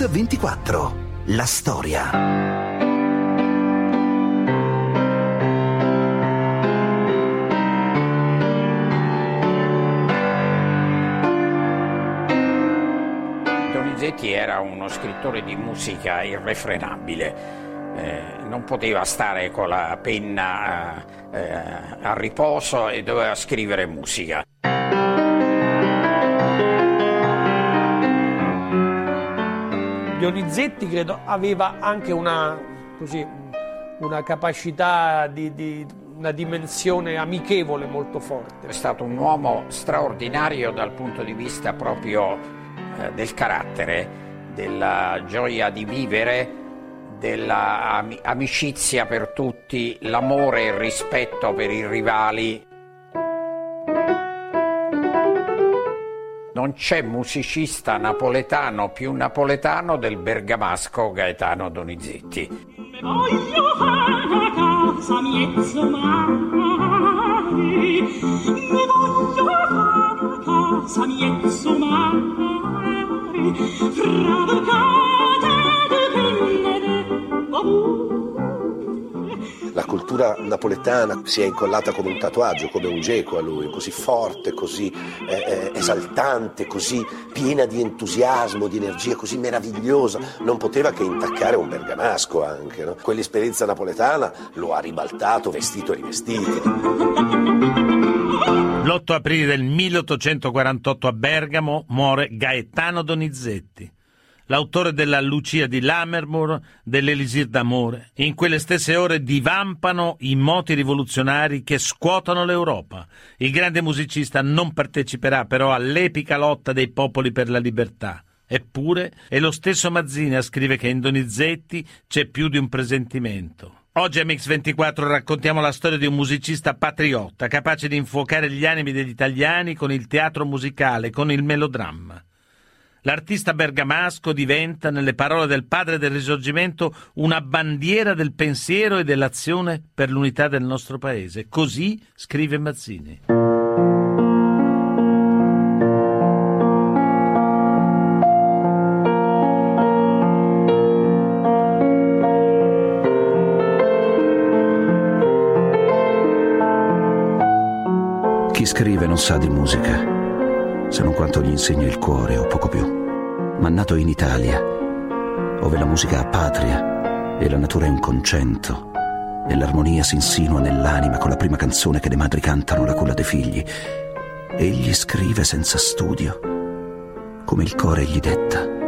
Mix24. La storia. Donizetti era uno scrittore di musica irrefrenabile, eh, non poteva stare con la penna eh, a riposo e doveva scrivere musica. Donizetti credo aveva anche una, così, una capacità di, di una dimensione amichevole molto forte. È stato un uomo straordinario dal punto di vista proprio eh, del carattere, della gioia di vivere, dell'amicizia per tutti, l'amore e il rispetto per i rivali. Non c'è musicista napoletano più napoletano del bergamasco Gaetano Donizetti. Voglio cultura napoletana si è incollata come un tatuaggio, come un geco a lui, così forte, così eh, eh, esaltante, così piena di entusiasmo, di energia, così meravigliosa. Non poteva che intaccare un bergamasco anche. No? Quell'esperienza napoletana lo ha ribaltato vestito e rivestito. L'8 aprile del 1848 a Bergamo muore Gaetano Donizetti l'autore della Lucia di Lammermoor, dell'Elisir d'amore. In quelle stesse ore divampano i moti rivoluzionari che scuotono l'Europa. Il grande musicista non parteciperà però all'epica lotta dei popoli per la libertà. Eppure è lo stesso Mazzini a scrivere che in Donizetti c'è più di un presentimento. Oggi a Mix24 raccontiamo la storia di un musicista patriotta, capace di infuocare gli animi degli italiani con il teatro musicale, con il melodramma. L'artista bergamasco diventa, nelle parole del padre del risorgimento, una bandiera del pensiero e dell'azione per l'unità del nostro paese. Così scrive Mazzini. Chi scrive non sa di musica se non quanto gli insegna il cuore o poco più. Ma nato in Italia, dove la musica ha patria e la natura è un concento, e l'armonia si insinua nell'anima con la prima canzone che le madri cantano la culla dei figli, egli scrive senza studio, come il cuore gli detta.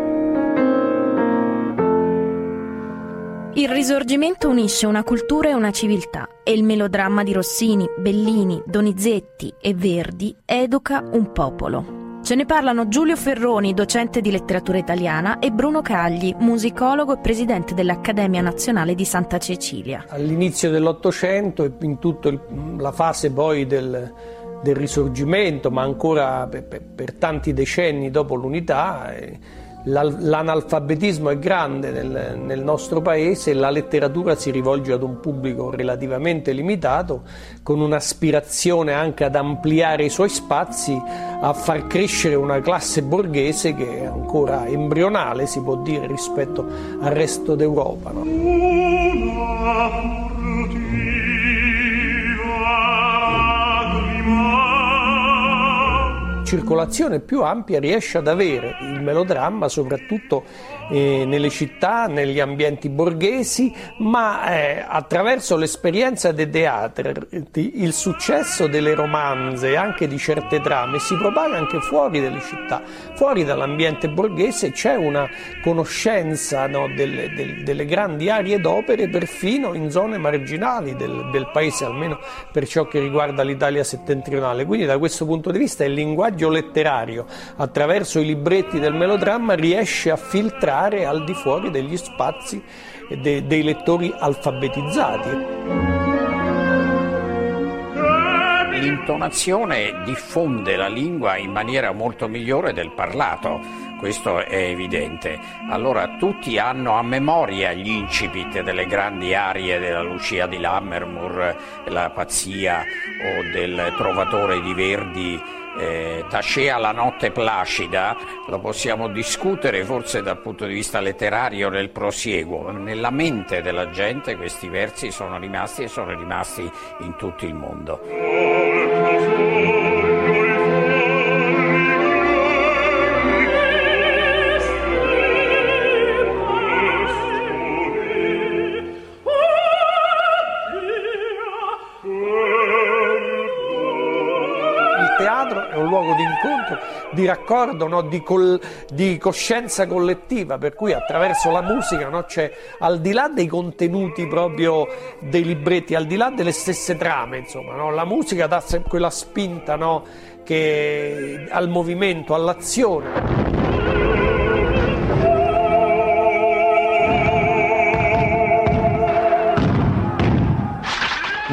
Il risorgimento unisce una cultura e una civiltà e il melodramma di Rossini, Bellini, Donizetti e Verdi educa un popolo. Ce ne parlano Giulio Ferroni, docente di letteratura italiana, e Bruno Cagli, musicologo e presidente dell'Accademia Nazionale di Santa Cecilia. All'inizio dell'Ottocento e in tutta la fase poi del, del risorgimento, ma ancora per, per, per tanti decenni dopo l'unità, eh, L'analfabetismo è grande nel, nel, nostro paese la letteratura si rivolge ad un pubblico relativamente limitato, con un'aspirazione anche ad ampliare i suoi spazi, a far crescere una classe borghese che è ancora embrionale, si può dire, rispetto al resto d'Europa. No? Circolazione più ampia riesce ad avere il melodramma soprattutto eh, nelle città, negli ambienti borghesi, ma eh, attraverso l'esperienza dei teatri, il successo delle romanze e anche di certe trame si propaga anche fuori dalle città, fuori dall'ambiente borghese c'è una conoscenza no, delle, delle, delle, grandi aree d'opere perfino in zone marginali del, del paese, almeno per ciò che riguarda l'Italia settentrionale. Quindi da questo punto di vista il linguaggio letterario attraverso i libretti del melodramma riesce a filtrare andare al di fuori degli spazi de, dei lettori alfabetizzati. L'intonazione diffonde la lingua in maniera molto migliore del parlato questo è evidente. Allora tutti hanno a memoria gli incipit delle grandi arie della Lucia di Lammermoor, la pazzia o del Trovatore di Verdi eh, Tascea La notte placida, lo possiamo discutere forse dal punto di vista letterario nel prosieguo, nella mente della gente questi versi sono rimasti e sono rimasti in tutto il mondo. Incontro, di raccordo, no? di, col, di, coscienza collettiva, per cui attraverso la musica no? c'è al di là dei contenuti proprio dei libretti, al di là delle stesse trame, insomma, no? la musica dà quella spinta che, al movimento, all'azione.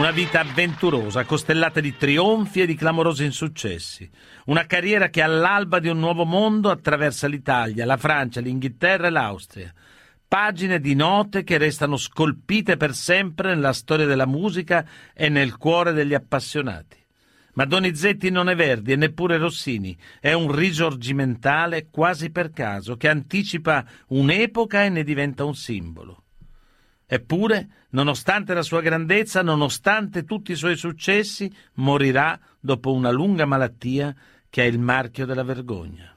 Una vita avventurosa, costellata di trionfi e di clamorosi insuccessi. Una carriera che all'alba di un nuovo mondo attraversa l'Italia, la Francia, l'Inghilterra e l'Austria. Pagine di note che restano scolpite per sempre nella storia della musica e nel cuore degli appassionati. Ma Donizetti non è Verdi e neppure Rossini, è un risorgimentale quasi per caso che anticipa un'epoca e ne diventa un simbolo. Eppure, nonostante la sua grandezza, nonostante tutti i suoi successi, morirà dopo una lunga malattia che è il marchio della vergogna.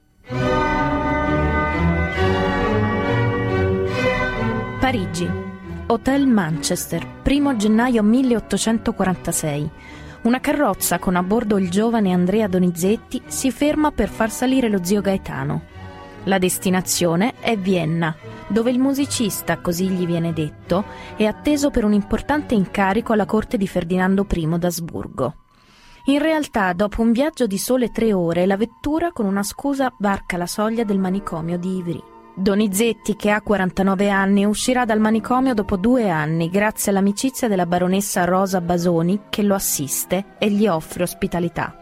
Parigi, Hotel Manchester, 1 gennaio 1846. Una carrozza con a bordo il giovane Andrea Donizetti si ferma per far salire lo zio Gaetano. La destinazione è Vienna, dove il musicista, così gli viene detto, è atteso per un importante incarico alla corte di Ferdinando I d'Asburgo. In realtà, dopo un viaggio di sole tre ore, la vettura con una scusa varca la soglia del manicomio di Ivry. Donizetti, che ha 49 anni, uscirà dal manicomio dopo due anni grazie all'amicizia della baronessa Rosa Basoni che lo assiste e gli offre ospitalità.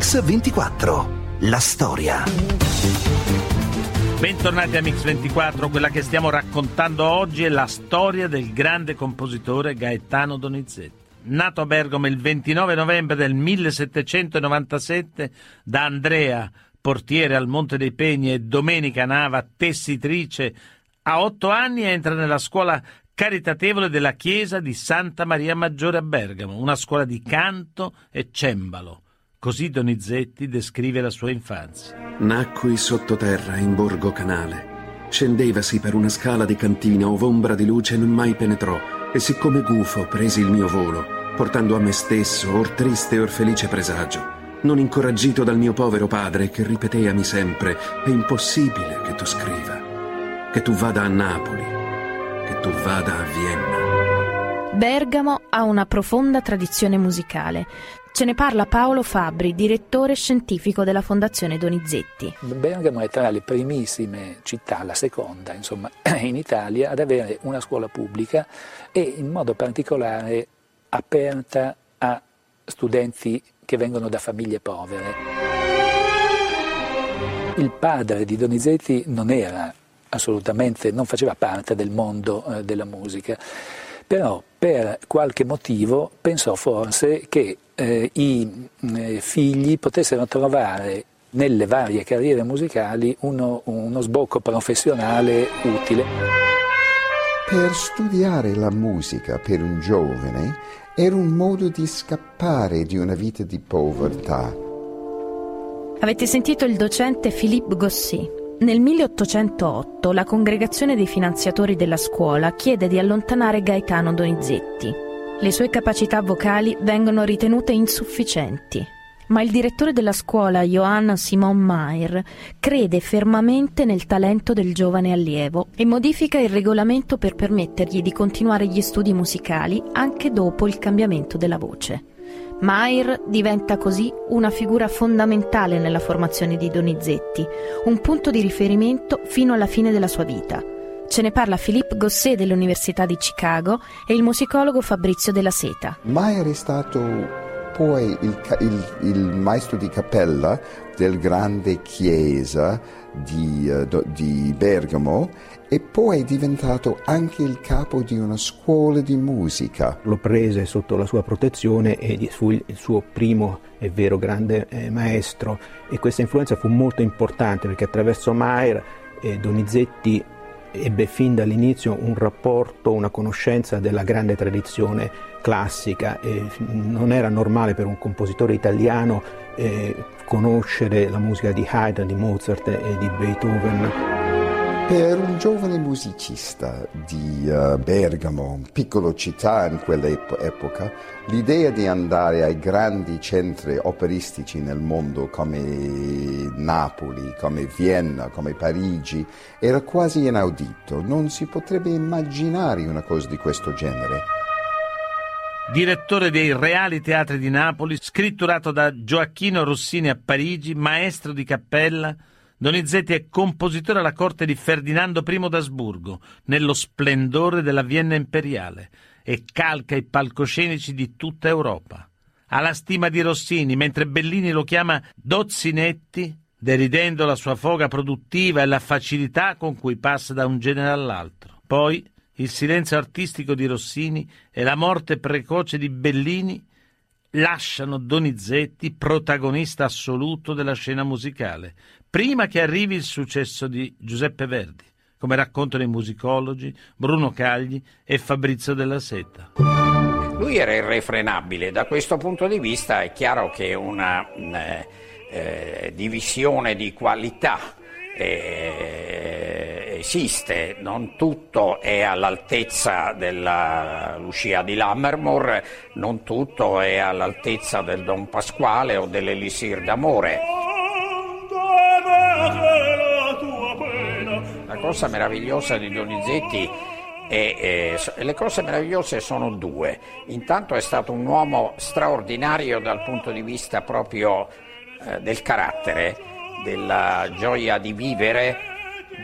Mix 24. La storia. Bentornati a Mix 24, quella che stiamo raccontando oggi è la storia del grande compositore Gaetano Donizetti. Nato a Bergamo il 29 novembre del 1797 da Andrea, portiere al Monte dei Pegni, e Domenica Nava, tessitrice, a otto anni entra nella scuola caritatevole della chiesa di Santa Maria Maggiore a Bergamo, una scuola di canto e cembalo. Così Donizetti descrive la sua infanzia. Nacqui sottoterra in Borgo Canale. Scendevasi per una scala di cantina ove ombra di luce non mai penetrò e siccome gufo presi il mio volo, portando a me stesso or triste or felice presagio, non incoraggito dal mio povero padre che ripeteami sempre è impossibile che tu scriva, che tu vada a Napoli, che tu vada a Vienna. Bergamo ha una profonda tradizione musicale. Ce ne parla Paolo Fabri, direttore scientifico della Fondazione Donizetti. Bergamo è tra le primissime città, la seconda insomma, in Italia, ad avere una scuola pubblica e in modo particolare aperta a studenti che vengono da famiglie povere. Il padre di Donizetti non era assolutamente, non faceva parte del mondo eh, della musica, però per qualche motivo pensò forse che eh, i eh, figli potessero trovare nelle varie carriere musicali uno, uno sbocco professionale utile. Per studiare la musica per un giovane era un modo di scappare di una vita di povertà. Avete sentito il docente Philippe Gossy. Nel 1808 la congregazione dei finanziatori della scuola chiede di allontanare Gaetano Donizetti. Le sue capacità vocali vengono ritenute insufficienti, ma il direttore della scuola, Johann Simon Mayer, crede fermamente nel talento del giovane allievo e modifica il regolamento per permettergli di continuare gli studi musicali anche dopo il cambiamento della voce. Mayer diventa così una figura fondamentale nella formazione di Donizetti, un punto di riferimento fino alla fine della sua vita. Ce ne parla Philippe Gosset dell'Università di Chicago e il musicologo Fabrizio della Seta. Maier è stato poi il, il, il maestro di cappella del grande chiesa di, uh, di Bergamo e poi è diventato anche il capo di una scuola di musica. Lo prese sotto la sua protezione e fu il suo primo e vero grande eh, maestro e questa influenza fu molto importante perché attraverso Maier eh, Donizetti ebbe fin dall'inizio un rapporto, una conoscenza della grande tradizione classica e non era normale per un compositore italiano eh, conoscere la musica di Haydn, di Mozart e di Beethoven. Per un giovane musicista di uh, Bergamo, piccola città in quell'epoca, l'idea di andare ai grandi centri operistici nel mondo come Napoli, come Vienna, come Parigi, era quasi inaudito. Non si potrebbe immaginare una cosa di questo genere. Direttore dei Reali Teatri di Napoli, scritturato da Gioacchino Rossini a Parigi, maestro di cappella, Donizetti è compositore alla corte di Ferdinando I d'Asburgo, nello splendore della Vienna imperiale, e calca i palcoscenici di tutta Europa. Ha la stima di Rossini, mentre Bellini lo chiama Dozzinetti, deridendo la sua foga produttiva e la facilità con cui passa da un genere all'altro. Poi il silenzio artistico di Rossini e la morte precoce di Bellini lasciano Donizetti protagonista assoluto della scena musicale, prima che arrivi il successo di Giuseppe Verdi, come raccontano i musicologi Bruno Cagli e Fabrizio della Seta. Lui era irrefrenabile, da questo punto di vista è chiaro che una eh, eh, divisione di qualità eh, esiste, non tutto è all'altezza della Lucia di Lammermoor, non tutto è all'altezza del Don Pasquale o dell'Elisir d'amore. La cosa meravigliosa di Donizetti è, eh, le cose meravigliose sono due. Intanto è stato un uomo straordinario dal punto di vista proprio del carattere della gioia di vivere,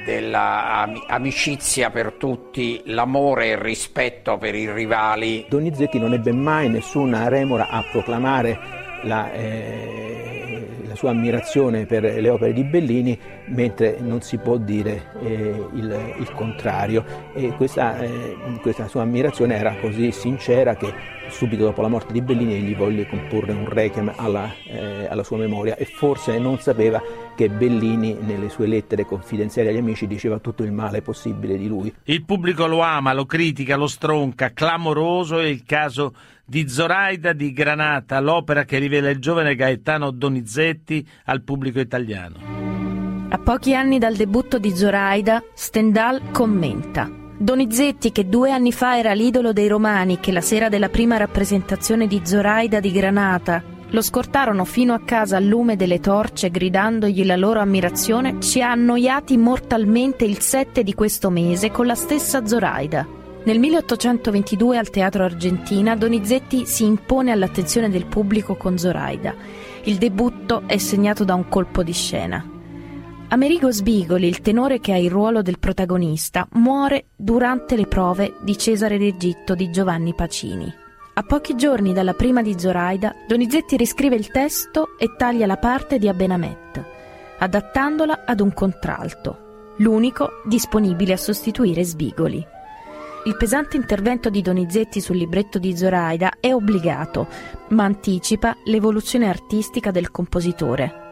dell'amicizia per tutti, l'amore e il rispetto per i rivali. Donizetti non ebbe mai nessuna remora a proclamare la, eh, la, sua ammirazione per le opere di Bellini, mentre non si può dire eh, il, il, contrario. E questa, eh, questa sua ammirazione era così sincera che subito dopo la morte di Bellini egli volle comporre un requiem alla, eh, alla, sua memoria e forse non sapeva che Bellini nelle sue lettere confidenziali agli amici diceva tutto il male possibile di lui. Il pubblico lo ama, lo critica, lo stronca, clamoroso è il caso di Zoraida di Granata, l'opera che rivela il giovane Gaetano Donizetti al pubblico italiano. A pochi anni dal debutto di Zoraida, Stendhal commenta Donizetti, che due anni fa era l'idolo dei romani, che la sera della prima rappresentazione di Zoraida di Granata lo scortarono fino a casa al lume delle torce gridandogli la loro ammirazione, ci ha annoiati mortalmente il 7 di questo mese con la stessa Zoraida. Nel 1822 al Teatro Argentina Donizetti si impone all'attenzione del pubblico con Zoraida. Il debutto è segnato da un colpo di scena. Amerigo Sbigoli, il tenore che ha il ruolo del protagonista, muore durante le prove di Cesare d'Egitto di Giovanni Pacini. A pochi giorni dalla prima di Zoraida, Donizetti riscrive il testo e taglia la parte di Abenamet, adattandola ad un contralto, l'unico disponibile a sostituire Sbigoli. Il pesante intervento di Donizetti sul libretto di Zoraida è obbligato, ma anticipa l'evoluzione artistica del compositore,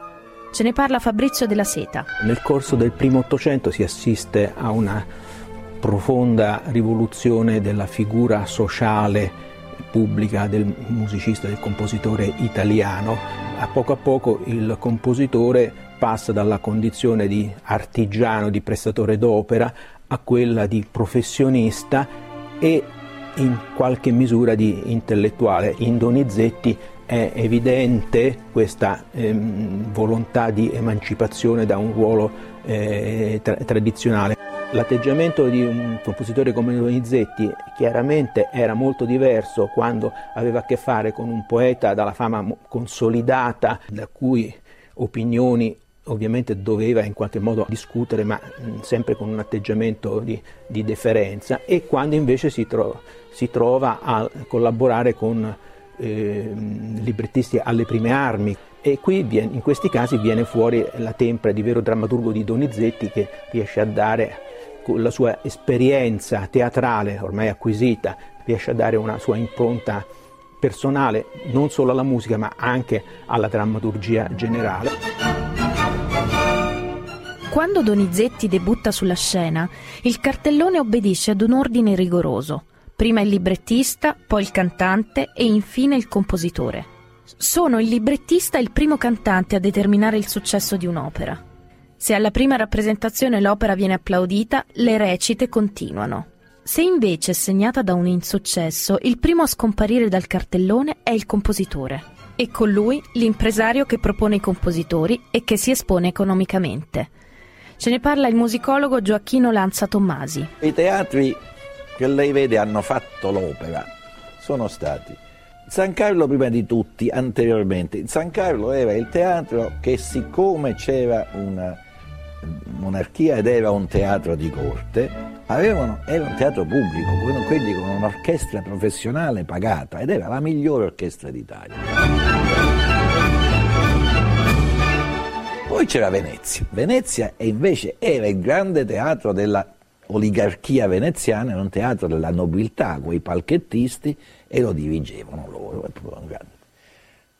Ce ne parla Fabrizio della Seta. Nel corso del primo Ottocento si assiste a una profonda rivoluzione della figura sociale pubblica del musicista, del compositore italiano. A poco a poco il compositore passa dalla condizione di artigiano, di prestatore d'opera, a quella di professionista e in qualche misura di intellettuale. In Donizetti è evidente questa ehm, volontà di emancipazione da un ruolo eh, tra- tradizionale. L'atteggiamento di un compositore come Donizetti chiaramente era molto diverso quando aveva a che fare con un poeta dalla fama consolidata, da cui opinioni ovviamente doveva in qualche modo discutere, ma sempre con un atteggiamento di, di, deferenza, e quando invece si, tro- si trova a collaborare con eh, librettisti alle prime armi. E qui in questi casi viene fuori la tempra di vero drammaturgo di Donizetti che riesce a dare la sua esperienza teatrale ormai acquisita, riesce a dare una sua impronta personale non solo alla musica ma anche alla drammaturgia generale. Quando Donizetti debutta sulla scena, il cartellone obbedisce ad un ordine rigoroso. Prima il librettista, poi il cantante e infine il compositore. Sono il librettista e il primo cantante a determinare il successo di un'opera. Se alla prima rappresentazione l'opera viene applaudita, le recite continuano. Se invece è segnata da un insuccesso, il primo a scomparire dal cartellone è il compositore e con lui l'impresario che propone i compositori e che si espone economicamente. Ce ne parla il musicologo Gioacchino Lanza Tommasi. I teatri che lei vede hanno fatto l'opera sono stati San Carlo prima di tutti, anteriormente. San Carlo era il teatro che siccome c'era una monarchia ed era un teatro di corte, avevano, era un teatro pubblico, quindi con un'orchestra professionale pagata ed era la migliore orchestra d'Italia. Poi c'era Venezia. Venezia invece era il grande teatro della oligarchia veneziana, era un teatro della nobiltà, quei palchettisti, e lo dirigevano loro.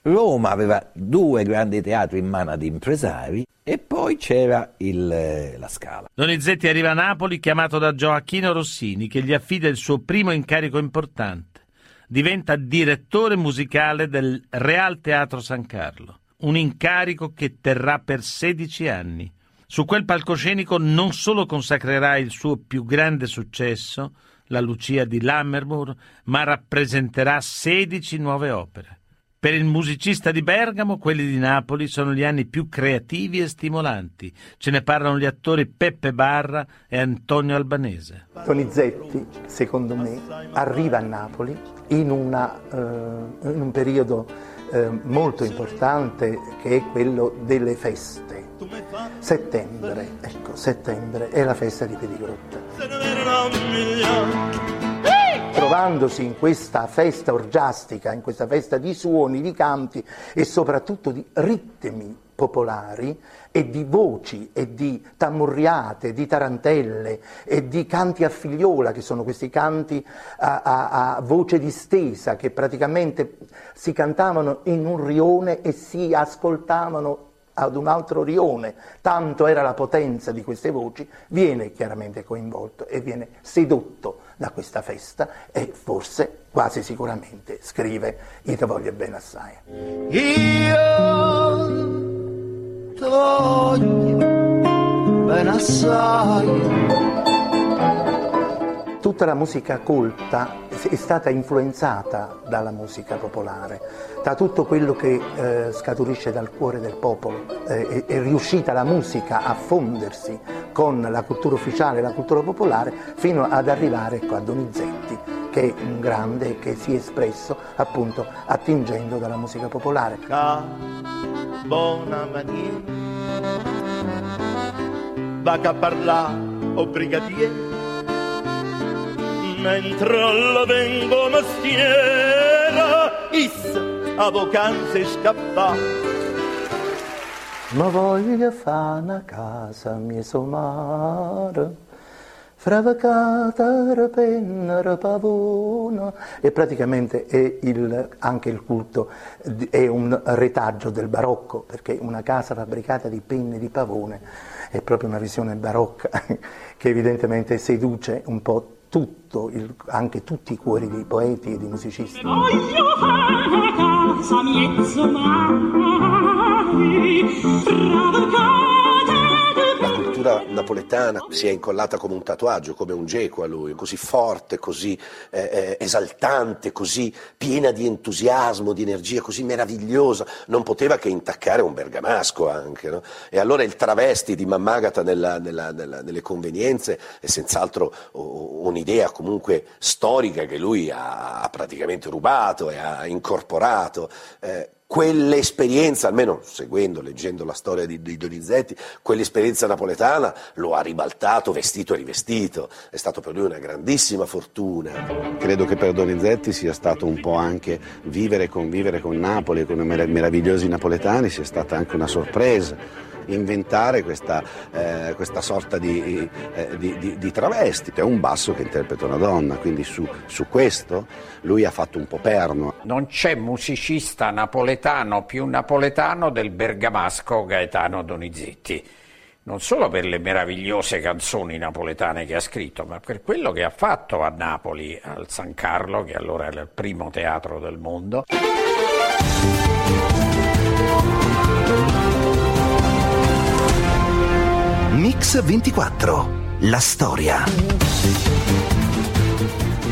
Roma aveva due grandi teatri in mano ad impresari e poi c'era il, eh, la Scala. Donizetti arriva a Napoli chiamato da Gioacchino Rossini che gli affida il suo primo incarico importante. Diventa direttore musicale del Real Teatro San Carlo, un incarico che terrà per 16 anni. Su quel palcoscenico non solo consacrerà il suo più grande successo, la Lucia di Lammermoor, ma rappresenterà 16 nuove opere. Per il musicista di Bergamo, quelli di Napoli sono gli anni più creativi e stimolanti. Ce ne parlano gli attori Peppe Barra e Antonio Albanese. Donizetti, secondo me, arriva a Napoli in, una, uh, in un periodo uh, molto importante che è quello delle feste. Settembre, ecco, settembre è la festa di Pedigrotta trovandosi in questa festa orgiastica, in questa festa di suoni, di canti e soprattutto di ritmi popolari e di voci e di tammurriate, di tarantelle e di canti a figliola, che sono questi canti a, a, a, voce distesa che praticamente si cantavano in un rione e si ascoltavano ad un altro rione, tanto era la potenza di queste voci, viene chiaramente coinvolto e viene sedotto da questa festa e forse, quasi sicuramente, scrive Io ti voglio bene assai. Io ti voglio bene assai tutta la musica colta è stata influenzata dalla musica popolare, da tutto quello che eh, scaturisce dal cuore del popolo. Eh, è, è, riuscita la musica a fondersi con la cultura ufficiale e la cultura popolare fino ad arrivare ecco, a Donizetti, che è un grande che si è espresso appunto attingendo dalla musica popolare. Buona maniera, va a parlare, o brigadiere mentre alla vengo mestiera, is a vacanze scappa. Ma voglio fare una casa mia somara, fravacata, rapenna, pavona, e praticamente è il, anche il culto è un retaggio del barocco, perché una casa fabbricata di penne di pavone è proprio una visione barocca che evidentemente seduce un po' tutto, il, anche tutti i cuori dei poeti e dei musicisti. Voglio fare casa mezzo cultura napoletana si è incollata come un tatuaggio, come un geco a lui, così forte, così eh, eh, esaltante, così piena di entusiasmo, di energia, così meravigliosa, non poteva che intaccare un bergamasco anche. No? E allora il travesti di Mammagata nella, nella, nella, nelle convenienze è senz'altro un'idea comunque storica che lui ha, praticamente rubato e ha incorporato. Eh, quell'esperienza, almeno seguendo, leggendo la storia di, di, Donizetti, quell'esperienza napoletana lo ha ribaltato vestito e rivestito, è stato per lui una grandissima fortuna. Credo che per Donizetti sia stato un po' anche vivere e convivere con Napoli con i meravigliosi napoletani, sia stata anche una sorpresa inventare questa, eh, questa sorta di, eh, di, di, di, travesti. È un basso che interpreta una donna, quindi su, su questo lui ha fatto un po' perno. Non c'è musicista napoletano più napoletano del bergamasco Gaetano Donizetti non solo per le meravigliose canzoni napoletane che ha scritto, ma per quello che ha fatto a Napoli, al San Carlo, che allora era il primo teatro del mondo. Mix 24. La storia.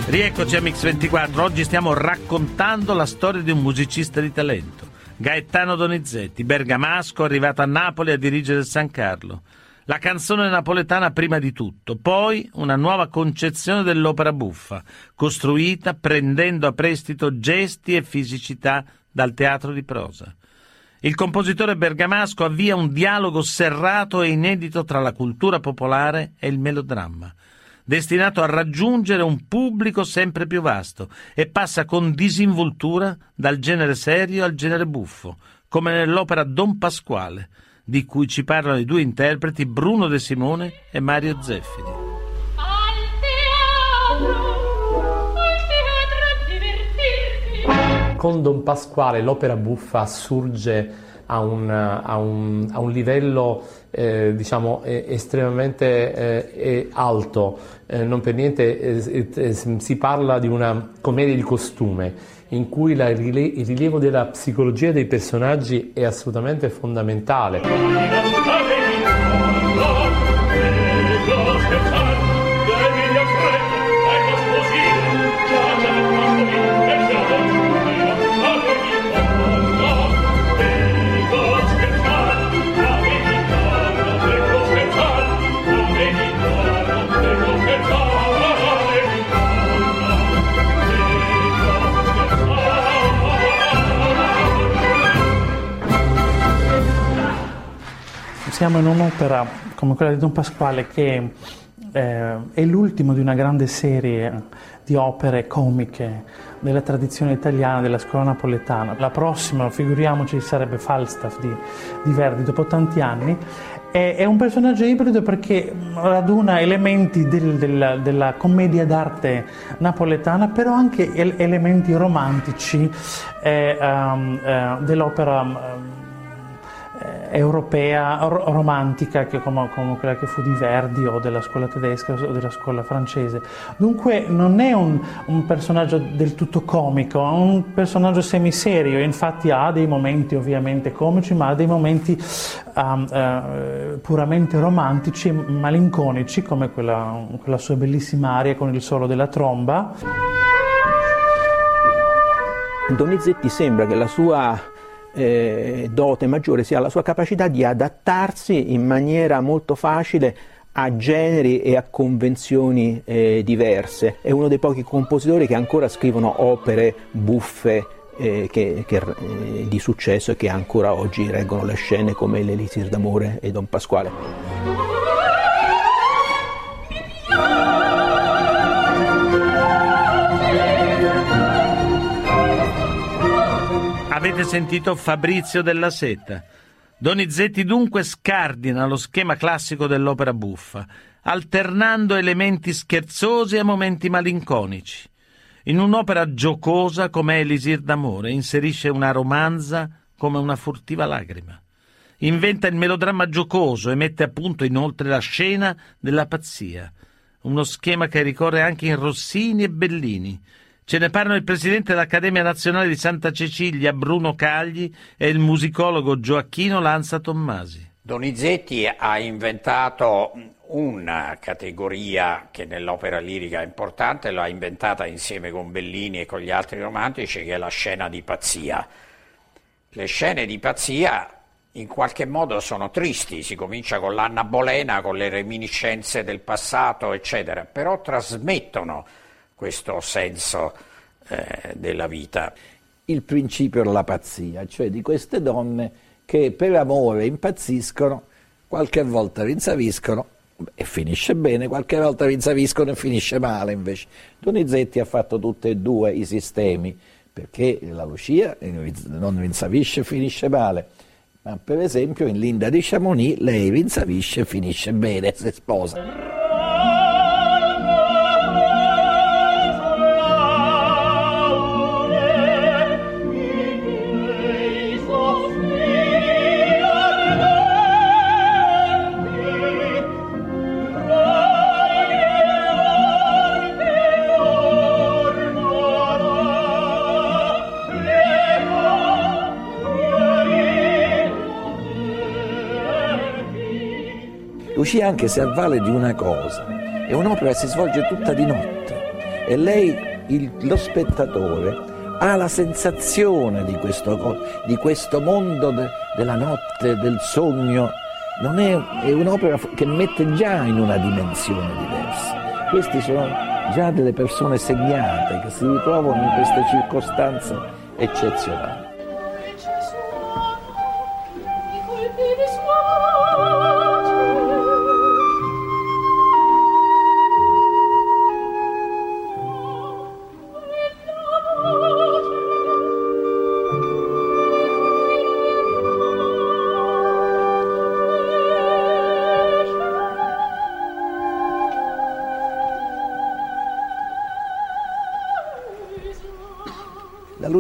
Rieccoci a Mix 24. Oggi stiamo raccontando la storia di un musicista di talento. Gaetano Donizetti, bergamasco, arrivato a Napoli a dirigere il San Carlo. La canzone napoletana prima di tutto, poi una nuova concezione dell'opera buffa, costruita prendendo a prestito gesti e fisicità dal teatro di prosa. Il compositore bergamasco avvia un dialogo serrato e inedito tra la cultura popolare e il melodramma, destinato a raggiungere un pubblico sempre più vasto e passa con disinvoltura dal genere serio al genere buffo, come nell'opera Don Pasquale, di cui ci parlano i due interpreti Bruno De Simone e Mario Zeffini. Con Don Pasquale l'opera buffa assurge a un, a un, a un livello eh, diciamo, estremamente eh, alto, eh, non per niente eh, eh, si parla di una commedia di costume in cui la, il rilievo della psicologia dei personaggi è assolutamente fondamentale. Siamo in un'opera come quella di Don Pasquale che eh, è l'ultimo di una grande serie di opere comiche della tradizione italiana, della scuola napoletana. La prossima, figuriamoci, sarebbe Falstaff di, di Verdi dopo tanti anni. È, è, un personaggio ibrido perché raduna elementi del, del, della commedia d'arte napoletana, però anche elementi romantici eh, um, eh, dell'opera. Um, eh, europea, romantica, che come, come, quella che fu di Verdi o della scuola tedesca o della scuola francese. Dunque non è un, un personaggio del tutto comico, è un personaggio semiserio, infatti ha dei momenti ovviamente comici, ma ha dei momenti um, uh, puramente romantici e malinconici, come quella, quella sua bellissima aria con il solo della tromba. Donizetti sembra che la sua eh, dote maggiore sia la sua capacità di adattarsi in maniera molto facile a generi e a convenzioni eh, diverse. È uno dei pochi compositori che ancora scrivono opere buffe eh, che, che, eh, di successo e che ancora oggi reggono le scene come l'Elisir d'amore e Don Pasquale. Avete sentito Fabrizio della Seta. Donizetti dunque scardina lo schema classico dell'opera buffa, alternando elementi scherzosi a momenti malinconici. In un'opera giocosa come Elisir d'amore inserisce una romanza come una furtiva lacrima. Inventa il melodramma giocoso e mette a punto inoltre la scena della pazzia, uno schema che ricorre anche in Rossini e Bellini, Ce ne parlano il presidente dell'Accademia Nazionale di Santa Cecilia, Bruno Cagli, e il musicologo Gioacchino Lanza Tommasi. Donizetti ha inventato una categoria che nell'opera lirica è importante, l'ha inventata insieme con Bellini e con gli altri romantici, che è la scena di pazzia. Le scene di pazzia in qualche modo sono tristi, si comincia con l'Anna Bolena, con le reminiscenze del passato, eccetera, però trasmettono questo senso eh, della vita. il principio della pazzia, cioè di queste donne che per amore impazziscono, qualche volta rinsaviscono e finisce bene, qualche volta rinsaviscono e finisce male invece. Donizetti ha fatto tutti e due i sistemi, perché la Lucia non rinsavisce e finisce male, ma per esempio in Linda di Chamonix lei rinsavisce e finisce bene se sposa. Lucia anche si avvale di una cosa, è un'opera che si svolge tutta di notte e lei, il, lo spettatore, ha la sensazione di questo, di questo mondo de, della notte, del sogno, è, è un'opera che mette già in una dimensione diversa. Questi sono già delle persone segnate che si ritrovano in queste circostanze eccezionali.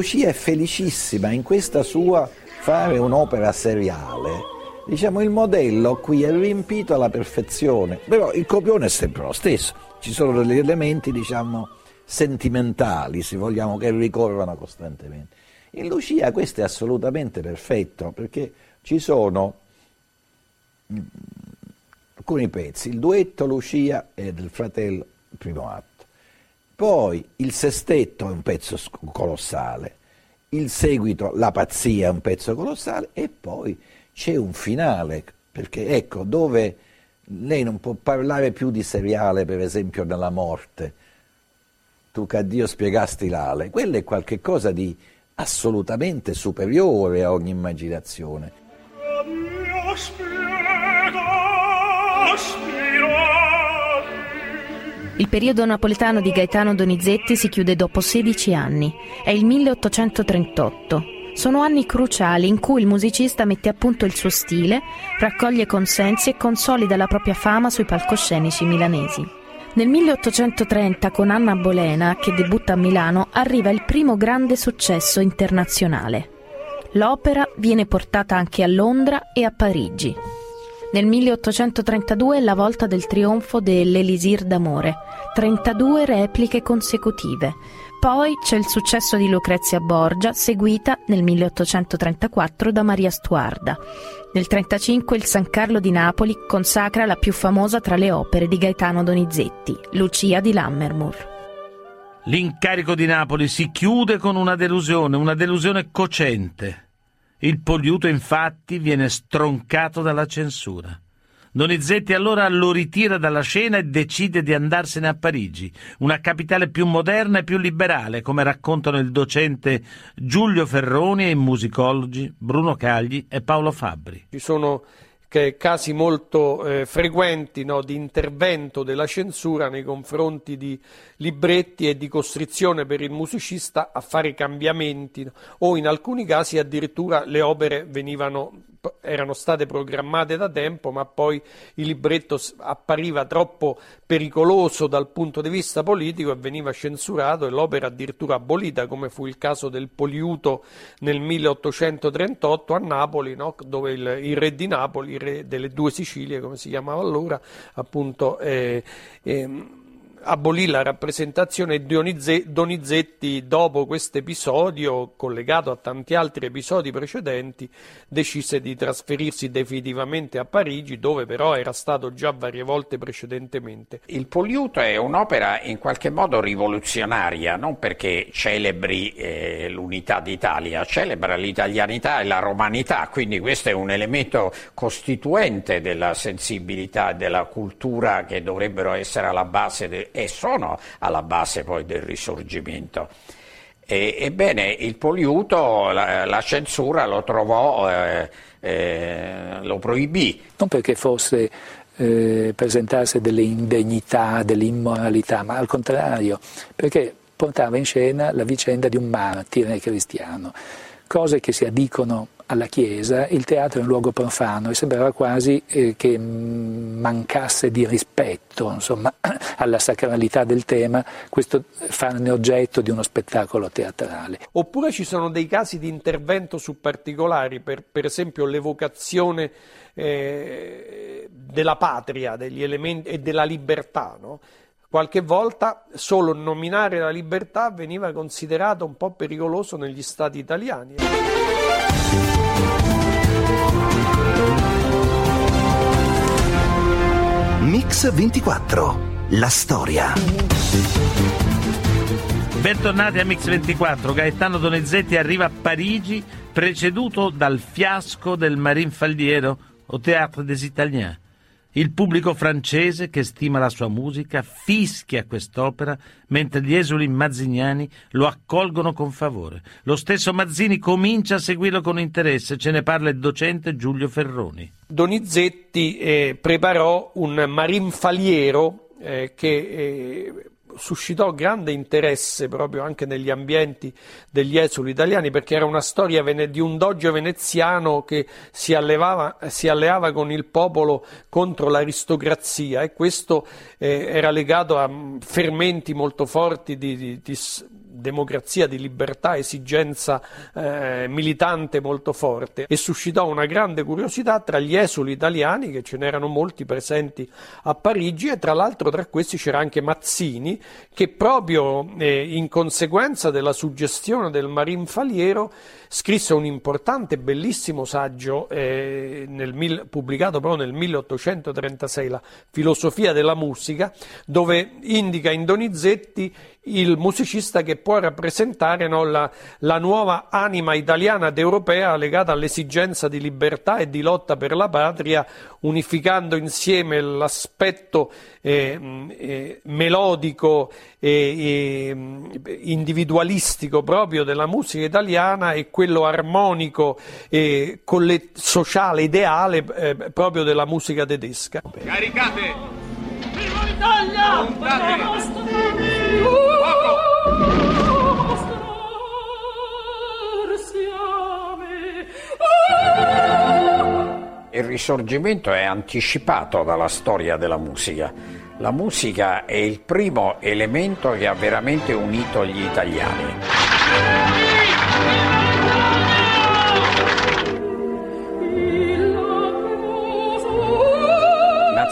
Lucia è felicissima in questa sua fare un'opera seriale. Diciamo il modello qui è riempito alla perfezione, però il copione è sempre lo stesso, ci sono degli elementi diciamo sentimentali, se vogliamo, che ricorrono costantemente. In Lucia questo è assolutamente perfetto perché ci sono mm, alcuni pezzi, il duetto Lucia e del fratello, primo atto poi il sestetto è un pezzo colossale, il seguito, la pazzia è un pezzo colossale e poi c'è un finale, perché ecco, dove lei non può parlare più di seriale, per esempio, nella morte, tu che a Dio spiegasti l'ale, quello è qualcosa di assolutamente superiore a ogni immaginazione. Il periodo napoletano di Gaetano Donizetti si chiude dopo 16 anni. È il 1838. Sono anni cruciali in cui il musicista mette a punto il suo stile, raccoglie consensi e consolida la propria fama sui palcoscenici milanesi. Nel 1830 con Anna Bolena, che debutta a Milano, arriva il primo grande successo internazionale. L'opera viene portata anche a Londra e a Parigi. Nel 1832 è la volta del trionfo dell'Elisir d'amore, 32 repliche consecutive. Poi c'è il successo di Lucrezia Borgia, seguita nel 1834 da Maria Stuarda. Nel 1935 il San Carlo di Napoli consacra la più famosa tra le opere di Gaetano Donizetti, Lucia di Lammermoor. L'incarico di Napoli si chiude con una delusione, una delusione cocente. Il Poliuto infatti viene stroncato dalla censura. Donizetti allora lo ritira dalla scena e decide di andarsene a Parigi, una capitale più moderna e più liberale, come raccontano il docente Giulio Ferroni e i musicologi Bruno Cagli e Paolo Fabbri. Ci sono casi molto eh, frequenti no, di intervento della censura nei confronti di libretti e di costrizione per il musicista a fare cambiamenti no, o in alcuni casi addirittura le opere venivano erano state programmate da tempo, ma poi il libretto appariva troppo pericoloso dal punto di vista politico e veniva censurato e l'opera addirittura abolita, come fu il caso del Poliuto nel 1838 a Napoli, no? dove il, il, re di Napoli, il re delle due Sicilie, come si chiamava allora, appunto, eh, eh, abolì la rappresentazione di Donizetti dopo questo episodio, collegato a tanti altri episodi precedenti, decise di trasferirsi definitivamente a Parigi, dove però era stato già varie volte precedentemente. Il Poliuto è un'opera in qualche modo rivoluzionaria, non perché celebri eh, l'unità d'Italia, celebra l'italianità e la romanità, quindi questo è un elemento costituente della sensibilità e della cultura che dovrebbero essere alla base de- e sono alla base poi del risorgimento. E, ebbene, il Poliuto, la, la censura lo trovò, eh, eh, lo proibì. Non perché fosse eh, presentasse delle indegnità, delle immoralità, ma al contrario, perché portava in scena la vicenda di un martire cristiano, cose che si addicono alla Chiesa, il teatro è un luogo profano e sembrava quasi eh, che mancasse di rispetto insomma, alla sacralità del tema questo farne oggetto di uno spettacolo teatrale. Oppure ci sono dei casi di intervento su particolari, per, per esempio l'evocazione eh, della patria degli elementi, e della libertà. No? Qualche volta solo nominare la libertà veniva considerato un po' pericoloso negli stati italiani. Mix 24, la storia. Bentornati a Mix 24. Gaetano Donizetti arriva a Parigi preceduto dal fiasco del Marin Falliero au Théâtre des Italiens. Il pubblico francese che stima la sua musica fischia quest'opera mentre gli esuli mazziniani lo accolgono con favore. Lo stesso Mazzini comincia a seguirlo con interesse, ce ne parla il docente Giulio Ferroni. Donizetti eh, preparò un marinfaliero eh, che eh, suscitò grande interesse proprio anche negli ambienti degli esuli italiani perché era una storia di un doggio veneziano che si, allevava, si alleava con il popolo contro l'aristocrazia e questo eh, era legato a fermenti molto forti di, di, di democrazia, di libertà, esigenza eh, militante molto forte. E suscitò una grande curiosità tra gli esuli italiani, che ce n'erano molti presenti a Parigi, e tra l'altro tra questi c'era anche Mazzini, che proprio eh, in conseguenza della suggestione del Marin Faliero scrisse un importante, bellissimo saggio eh, nel, pubblicato proprio nel 1836, La filosofia della musica, dove indica in Donizetti il musicista che può rappresentare no, la, la, nuova anima italiana ed europea legata all'esigenza di libertà e di lotta per la patria, unificando insieme l'aspetto eh, eh, melodico e individualistico proprio della musica italiana e quello armonico e sociale, ideale eh, proprio della musica tedesca. Caricate! Viva l'Italia! Il risorgimento è anticipato dalla storia della musica. La musica è il primo elemento che ha veramente unito gli italiani.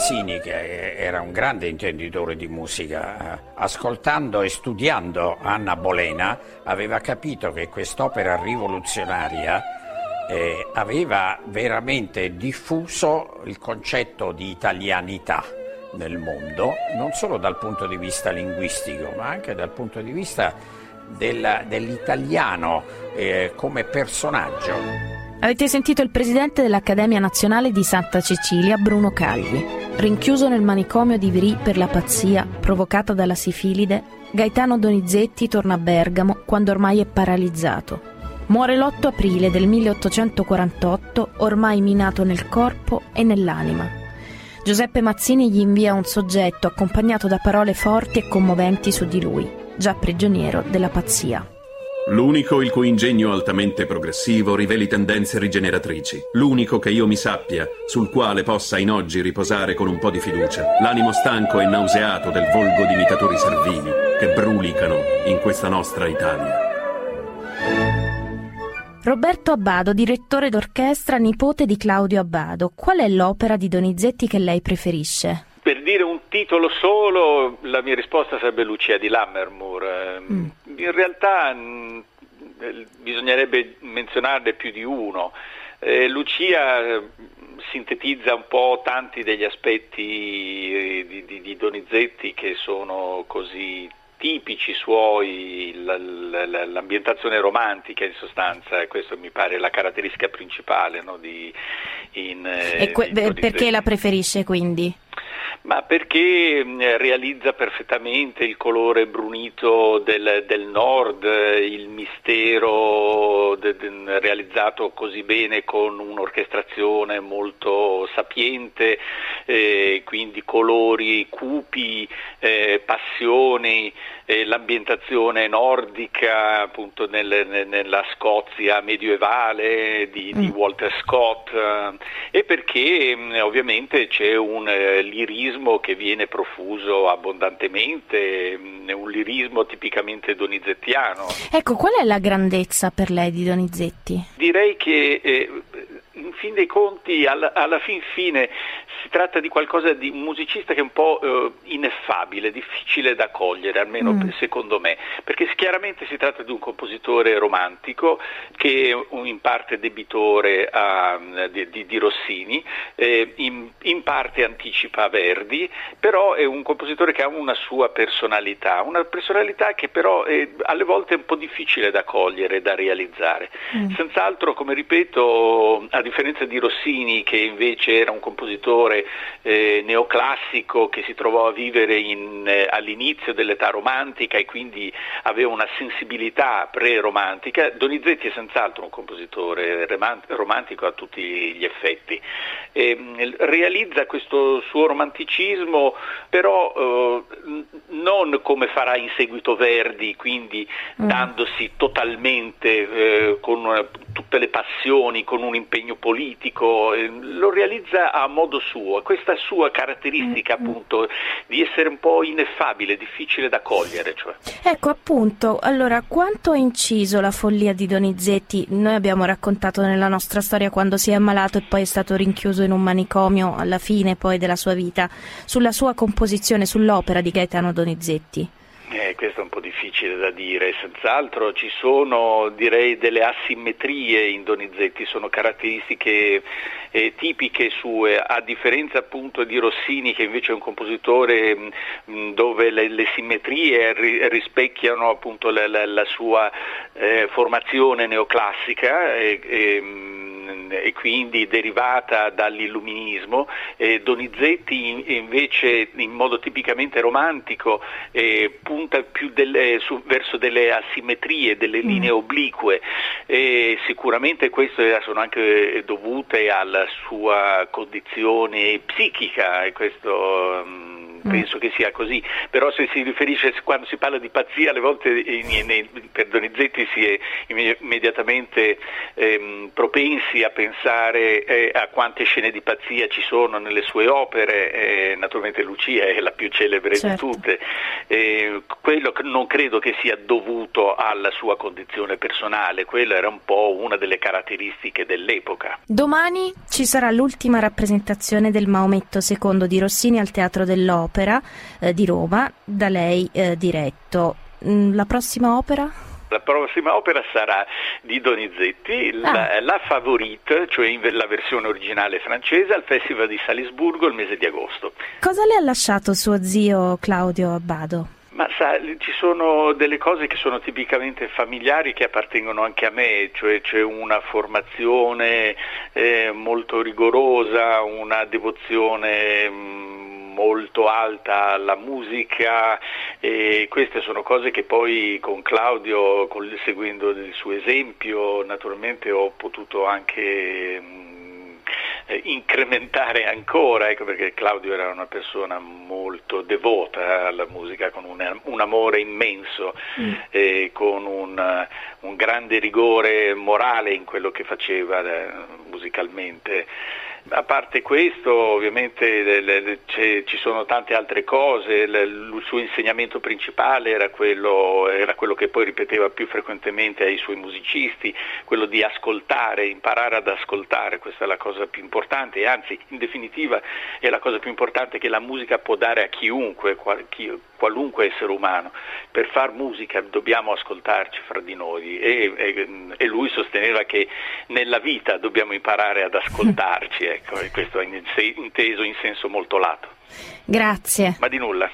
Mazzini, che era un grande intenditore di musica, eh, ascoltando e studiando Anna Bolena, aveva capito che quest'opera rivoluzionaria eh, aveva veramente diffuso il concetto di italianità nel mondo, non solo dal punto di vista linguistico, ma anche dal punto di vista del, dell'italiano eh, come personaggio. Avete sentito il presidente dell'Accademia Nazionale di Santa Cecilia, Bruno Cagli. Rinchiuso nel manicomio di Virì per la pazzia provocata dalla sifilide, Gaetano Donizetti torna a Bergamo quando ormai è paralizzato. Muore l'8 aprile del 1848, ormai minato nel corpo e nell'anima. Giuseppe Mazzini gli invia un soggetto accompagnato da parole forti e commoventi su di lui, già prigioniero della pazzia. L'unico il cui ingegno altamente progressivo riveli tendenze rigeneratrici. L'unico che io mi sappia, sul quale possa in oggi riposare con un po' di fiducia. L'animo stanco e nauseato del volgo di imitatori servili che brulicano in questa nostra Italia. Roberto Abbado, direttore d'orchestra, nipote di Claudio Abbado. Qual è l'opera di Donizetti che lei preferisce? Per dire un titolo solo, la mia risposta sarebbe Lucia di Lammermoor. Mm. In realtà mh, mm, bisognerebbe menzionarne più di uno. Eh, Lucia eh, sintetizza un po' tanti degli aspetti eh, di, di, di Donizetti che sono così tipici suoi, l'ambientazione romantica in sostanza, questa mi pare la caratteristica principale no, di, in, e que- perché la preferisce quindi? Ma perché realizza perfettamente il colore brunito del, del nord, il mistero de, de, realizzato così bene con un'orchestrazione molto sapiente, eh, quindi colori cupi, eh, passioni, eh, l'ambientazione nordica appunto nel, nella Scozia medievale di, di mm. Walter Scott eh, e perché mh, ovviamente c'è un eh, lirismo che viene profuso abbondantemente, mh, un lirismo tipicamente donizettiano. Ecco, qual è la grandezza per lei di Donizetti? Direi che eh, in fin dei conti, alla, alla, fin fine, si tratta di qualcosa di un musicista che è un po' eh, ineffabile, difficile da cogliere, almeno mm. secondo me, perché chiaramente si tratta di un compositore romantico che è in parte debitore a, di, di, di, Rossini, eh, in, in, parte anticipa Verdi, però è un compositore che ha una sua personalità, una personalità che però è, alle volte è un po' difficile da cogliere, da realizzare. Mm. Senz'altro, come ripeto, a differenza di Rossini che invece era un compositore eh, neoclassico che si trovò a vivere in, eh, all'inizio dell'età romantica e quindi aveva una sensibilità pre-romantica, Donizetti è senz'altro un compositore romantico a tutti gli effetti. Eh, realizza questo suo romanticismo però eh, non come farà in seguito Verdi, quindi mm. dandosi totalmente eh, con tutte le passioni, con un impegno politico, eh, lo realizza a modo suo. Questa sua caratteristica mm-hmm. appunto di essere un po' ineffabile, difficile da cogliere. Cioè. Ecco appunto, allora quanto ha inciso la follia di Donizetti? Noi abbiamo raccontato nella nostra storia quando si è ammalato e poi è stato rinchiuso in un manicomio alla fine poi della sua vita, sulla sua composizione, sull'opera di Gaetano Donizetti. Eh, questo è un po' difficile da dire, senz'altro ci sono direi delle asimmetrie in Donizetti, sono caratteristiche eh, tipiche sue, a differenza appunto di Rossini che invece è un compositore mh, dove le, le simmetrie ri, rispecchiano appunto la, la, la sua eh, formazione neoclassica. E, e, mm, e quindi derivata dall'illuminismo, eh, Donizetti invece in modo tipicamente romantico eh, punta più delle, su, verso delle asimmetrie, delle mm. linee oblique e sicuramente queste sono anche dovute alla sua condizione psichica questo Mm. penso che sia così, però se si riferisce, quando si parla di pazzia, alle volte per Donizetti si è immediatamente ehm, propensi a pensare eh, a quante scene di pazzia ci sono nelle sue opere, eh, naturalmente Lucia è la più celebre certo. di tutte, eh, quello non credo che sia dovuto alla sua condizione personale, quella era un po' una delle caratteristiche dell'epoca. Domani ci sarà l'ultima rappresentazione del Maometto II di Rossini al Teatro dell'Opera opera eh, di Roma da lei eh, diretto. Mm, la prossima opera? La prossima opera sarà di Donizetti, ah. la, la, Favorite, cioè la versione originale francese, al Festival di Salisburgo il mese di agosto. Cosa le ha lasciato suo zio Claudio Abbado? Ma sa, ci sono delle cose che sono tipicamente familiari che appartengono anche a me, cioè c'è una formazione eh, molto rigorosa, una devozione mh, mm, molto alta alla musica e queste sono cose che poi con Claudio, con, seguendo il suo esempio, naturalmente ho potuto anche eh, incrementare ancora, ecco perché Claudio era una persona molto devota alla musica, con un, un amore immenso, mm. e con un, un, grande rigore morale in quello che faceva eh, musicalmente. A parte questo, ovviamente le, le, ci sono tante altre cose, le, il suo insegnamento principale era quello, era quello, che poi ripeteva più frequentemente ai suoi musicisti, quello di ascoltare, imparare ad ascoltare, questa è la cosa più importante. Anzi in definitiva è la cosa più importante che la musica può dare a chiunque, qual, chi, qualunque essere umano. Per far musica dobbiamo ascoltarci fra di noi. E, e, e lui sosteneva che nella vita dobbiamo imparare ad ascoltarci ecco, questo è inteso in senso molto lato. Grazie. Ma di nulla.